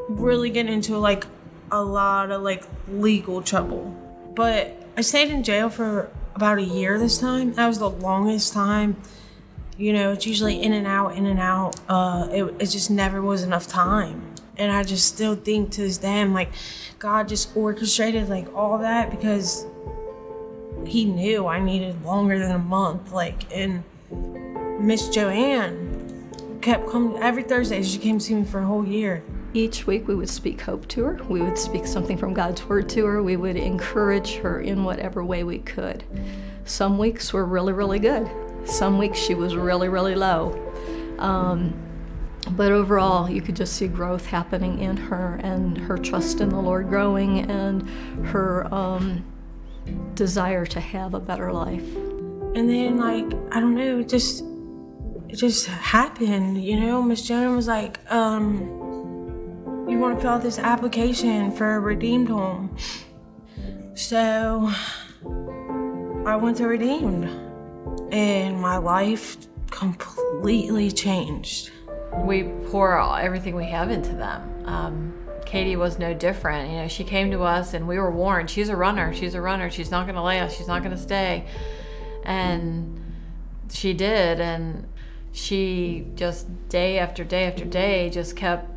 really getting into like a lot of like legal trouble. But I stayed in jail for about a year this time. That was the longest time. You know, it's usually in and out, in and out. Uh, it, it just never was enough time. And I just still think to this day, I'm like, God just orchestrated like all that because he knew I needed longer than a month. Like, and Miss Joanne kept coming every Thursday. She came to see me for a whole year. Each week we would speak hope to her. We would speak something from God's word to her. We would encourage her in whatever way we could. Some weeks were really, really good. Some weeks she was really, really low. Um, but overall, you could just see growth happening in her and her trust in the Lord growing and her um, desire to have a better life. And then, like, I don't know, it just it just happened, you know. Miss Jonah was like, um, "You want to fill out this application for a redeemed home?" So I went to redeemed, and my life completely changed. We pour all, everything we have into them. Um, Katie was no different. You know, she came to us and we were warned. She's a runner. She's a runner. She's not going to last. She's not going to stay. And she did. And she just day after day after day just kept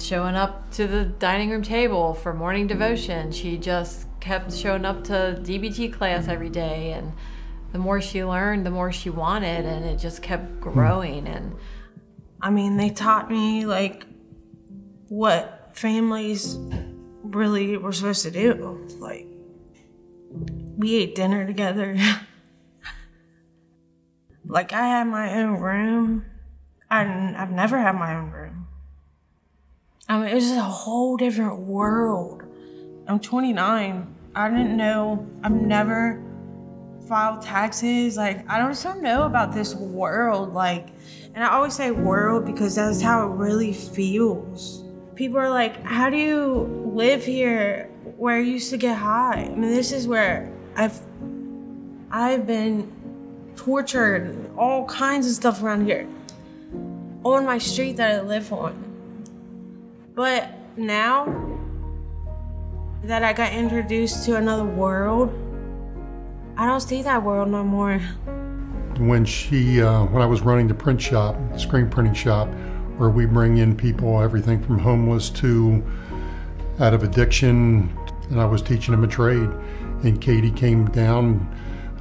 showing up to the dining room table for morning hmm. devotion. She just kept showing up to DBT class every day and the more she learned, the more she wanted and it just kept hmm. growing and I mean, they taught me like what families really were supposed to do. Like we ate dinner together. Like I had my own room. I, I've never had my own room. I mean, it was just a whole different world. I'm 29. I didn't know. I've never filed taxes. Like I don't, know about this world. Like, and I always say world because that's how it really feels. People are like, "How do you live here where I used to get high?" I mean, this is where I've I've been tortured, all kinds of stuff around here on my street that I live on. But now that I got introduced to another world, I don't see that world no more. When she, uh, when I was running the print shop, screen printing shop, where we bring in people, everything from homeless to out of addiction, and I was teaching them a trade, and Katie came down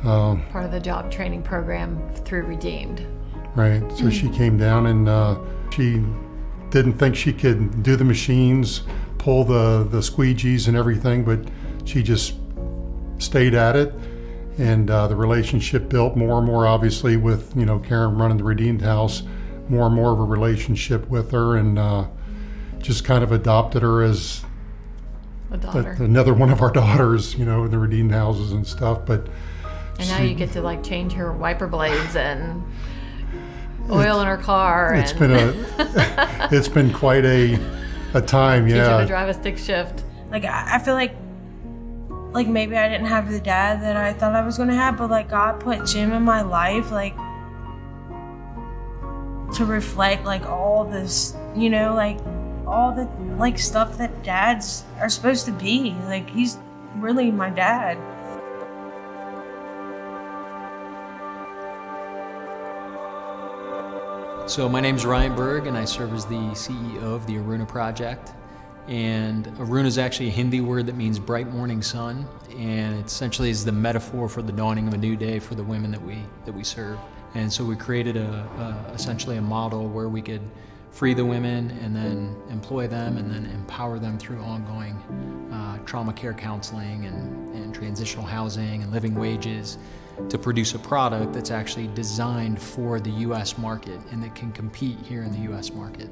uh, Part of the job training program through Redeemed. Right. So mm-hmm. she came down and uh, she didn't think she could do the machines, pull the, the squeegees and everything, but she just stayed at it. And uh, the relationship built more and more, obviously, with you know Karen running the Redeemed House, more and more of a relationship with her, and uh, just kind of adopted her as a daughter. A, another one of our daughters, you know, in the Redeemed houses and stuff. But and now you get to like change her wiper blades and oil in her car. It's and... been a, it's been quite a, a time. Yeah, Teach yeah. her to drive a stick shift. Like I feel like, like maybe I didn't have the dad that I thought I was gonna have, but like God put Jim in my life, like to reflect like all this, you know, like all the like stuff that dads are supposed to be. Like he's really my dad. So my name is Ryan Berg, and I serve as the CEO of the Aruna Project. And Aruna is actually a Hindi word that means bright morning sun, and it essentially is the metaphor for the dawning of a new day for the women that we that we serve. And so we created a, a essentially a model where we could free the women and then employ them and then empower them through ongoing uh, trauma care counseling and, and transitional housing and living wages to produce a product that's actually designed for the US market and that can compete here in the US market.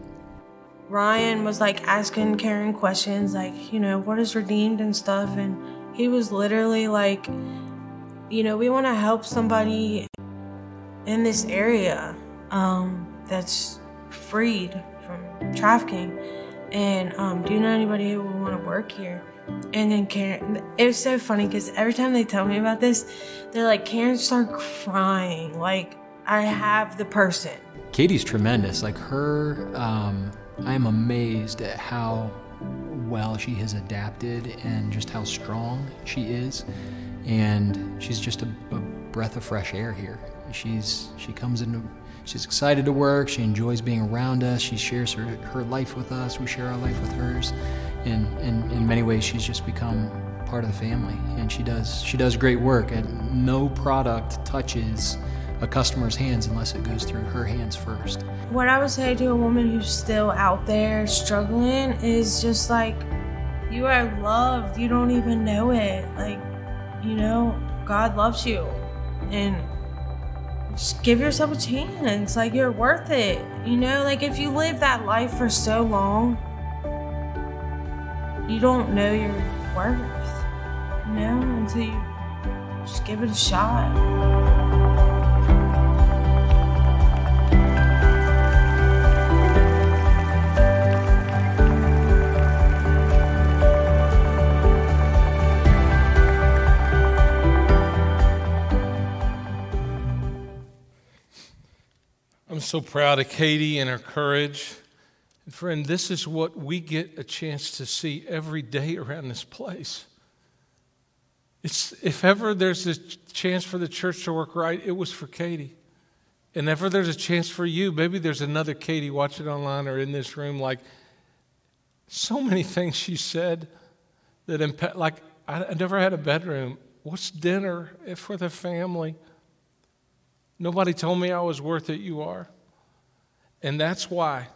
Ryan was like asking Karen questions like, you know, what is redeemed and stuff. And he was literally like, you know, we want to help somebody in this area um, that's freed from trafficking. And um, do you know anybody who would want to work here? And then Karen, it was so funny because every time they tell me about this, they're like, Karen start crying. Like, I have the person. Katie's tremendous. Like, her, um, I'm amazed at how well she has adapted and just how strong she is. And she's just a, a breath of fresh air here. She's, she comes into She's excited to work. She enjoys being around us. She shares her, her life with us. We share our life with hers. And, and in many ways, she's just become part of the family. And she does, she does great work. And no product touches a customer's hands unless it goes through her hands first. What I would say to a woman who's still out there struggling is just like, you are loved. You don't even know it. Like, you know, God loves you. And just give yourself a chance. Like, you're worth it. You know, like, if you live that life for so long, you don't know your worth, you know, until you just give it a shot. I'm so proud of Katie and her courage. Friend, this is what we get a chance to see every day around this place. It's, if ever there's a chance for the church to work right, it was for Katie. And ever there's a chance for you, maybe there's another Katie watching online or in this room, like so many things she said that impact, like, I, I never had a bedroom. What's dinner for the family? Nobody told me I was worth it. You are. And that's why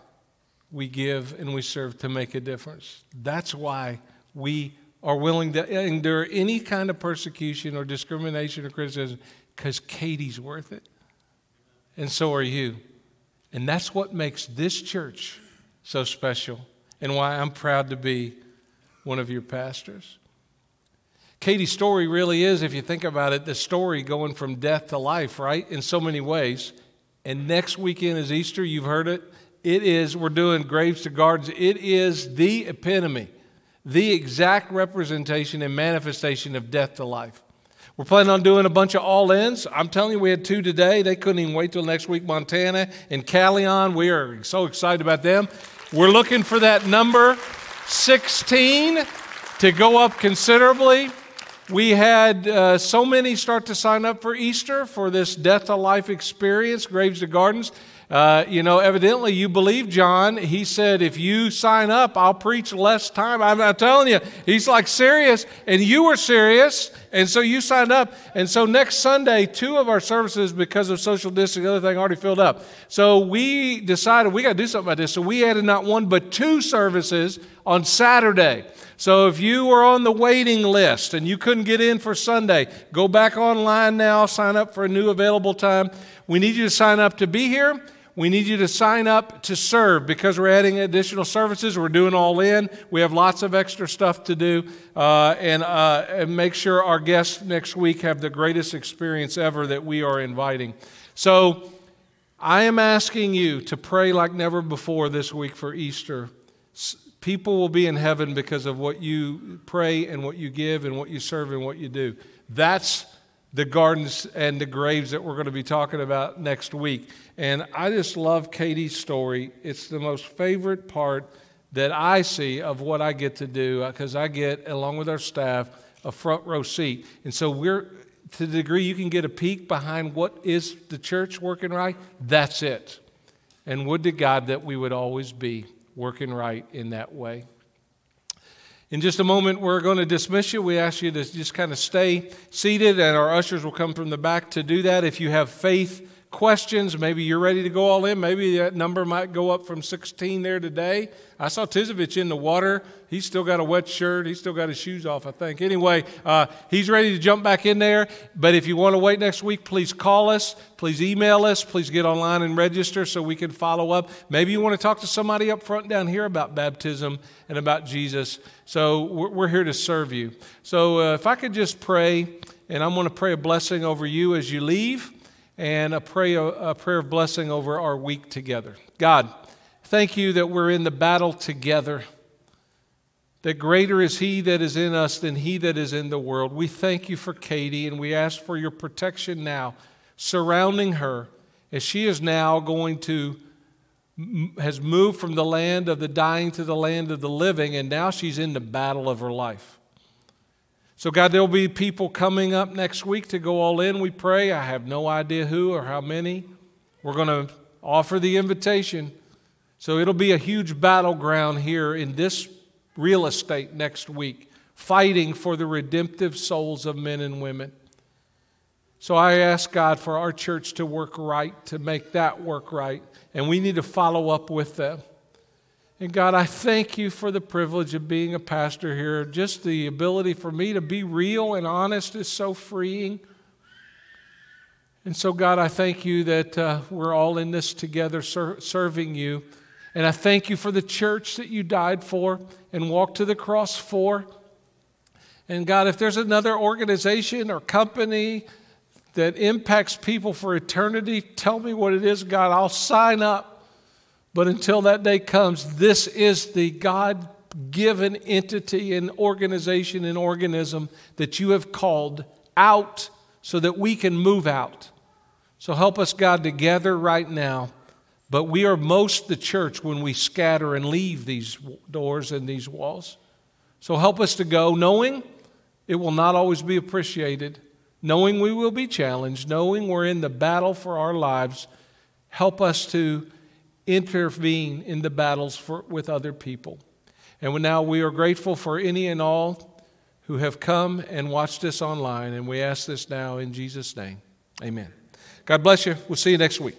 we give and we serve to make a difference. That's why we are willing to endure any kind of persecution or discrimination or criticism because Katie's worth it. And so are you. And that's what makes this church so special and why I'm proud to be one of your pastors. Katie's story really is, if you think about it, the story going from death to life, right? In so many ways. And next weekend is Easter. You've heard it. It is, we're doing Graves to Gardens. It is the epitome, the exact representation and manifestation of death to life. We're planning on doing a bunch of all ins. I'm telling you, we had two today. They couldn't even wait till next week. Montana and Callion. We are so excited about them. We're looking for that number 16 to go up considerably. We had uh, so many start to sign up for Easter for this death to life experience, Graves to Gardens. Uh, you know, evidently you believe John. He said, if you sign up, I'll preach less time. I'm not telling you. He's like serious, and you were serious, and so you signed up. And so next Sunday, two of our services, because of social distancing, the other thing already filled up. So we decided we got to do something about this. So we added not one, but two services on Saturday. So if you were on the waiting list and you couldn't get in for Sunday, go back online now, sign up for a new available time. We need you to sign up to be here. We need you to sign up to serve because we're adding additional services. We're doing all in. We have lots of extra stuff to do. Uh, and, uh, and make sure our guests next week have the greatest experience ever that we are inviting. So I am asking you to pray like never before this week for Easter. People will be in heaven because of what you pray and what you give and what you serve and what you do. That's the gardens and the graves that we're going to be talking about next week. And I just love Katie's story. It's the most favorite part that I see of what I get to do uh, because I get, along with our staff, a front row seat. And so we're, to the degree you can get a peek behind what is the church working right, that's it. And would to God that we would always be working right in that way. In just a moment, we're going to dismiss you. We ask you to just kind of stay seated, and our ushers will come from the back to do that. If you have faith questions, maybe you're ready to go all in, maybe that number might go up from 16 there today. I saw Tizovich in the water. He's still got a wet shirt. He's still got his shoes off, I think. Anyway, uh, he's ready to jump back in there. But if you want to wait next week, please call us. Please email us. Please get online and register so we can follow up. Maybe you want to talk to somebody up front down here about baptism and about Jesus. So we're, we're here to serve you. So uh, if I could just pray, and I'm going to pray a blessing over you as you leave and a, pray, a prayer of blessing over our week together. God, thank you that we're in the battle together, that greater is He that is in us than He that is in the world. We thank you for Katie, and we ask for your protection now surrounding her as she is now going to has moved from the land of the dying to the land of the living, and now she's in the battle of her life. So, God, there'll be people coming up next week to go all in, we pray. I have no idea who or how many. We're going to offer the invitation. So, it'll be a huge battleground here in this real estate next week, fighting for the redemptive souls of men and women. So I ask God for our church to work right, to make that work right, and we need to follow up with them. And God, I thank you for the privilege of being a pastor here. Just the ability for me to be real and honest is so freeing. And so, God, I thank you that uh, we're all in this together ser- serving you. And I thank you for the church that you died for and walked to the cross for. And God, if there's another organization or company that impacts people for eternity, tell me what it is, God. I'll sign up. But until that day comes, this is the God given entity and organization and organism that you have called out so that we can move out. So help us, God, together right now. But we are most the church when we scatter and leave these doors and these walls. So help us to go knowing it will not always be appreciated, knowing we will be challenged, knowing we're in the battle for our lives. Help us to intervene in the battles for, with other people. And now we are grateful for any and all who have come and watched us online. And we ask this now in Jesus' name. Amen. God bless you. We'll see you next week.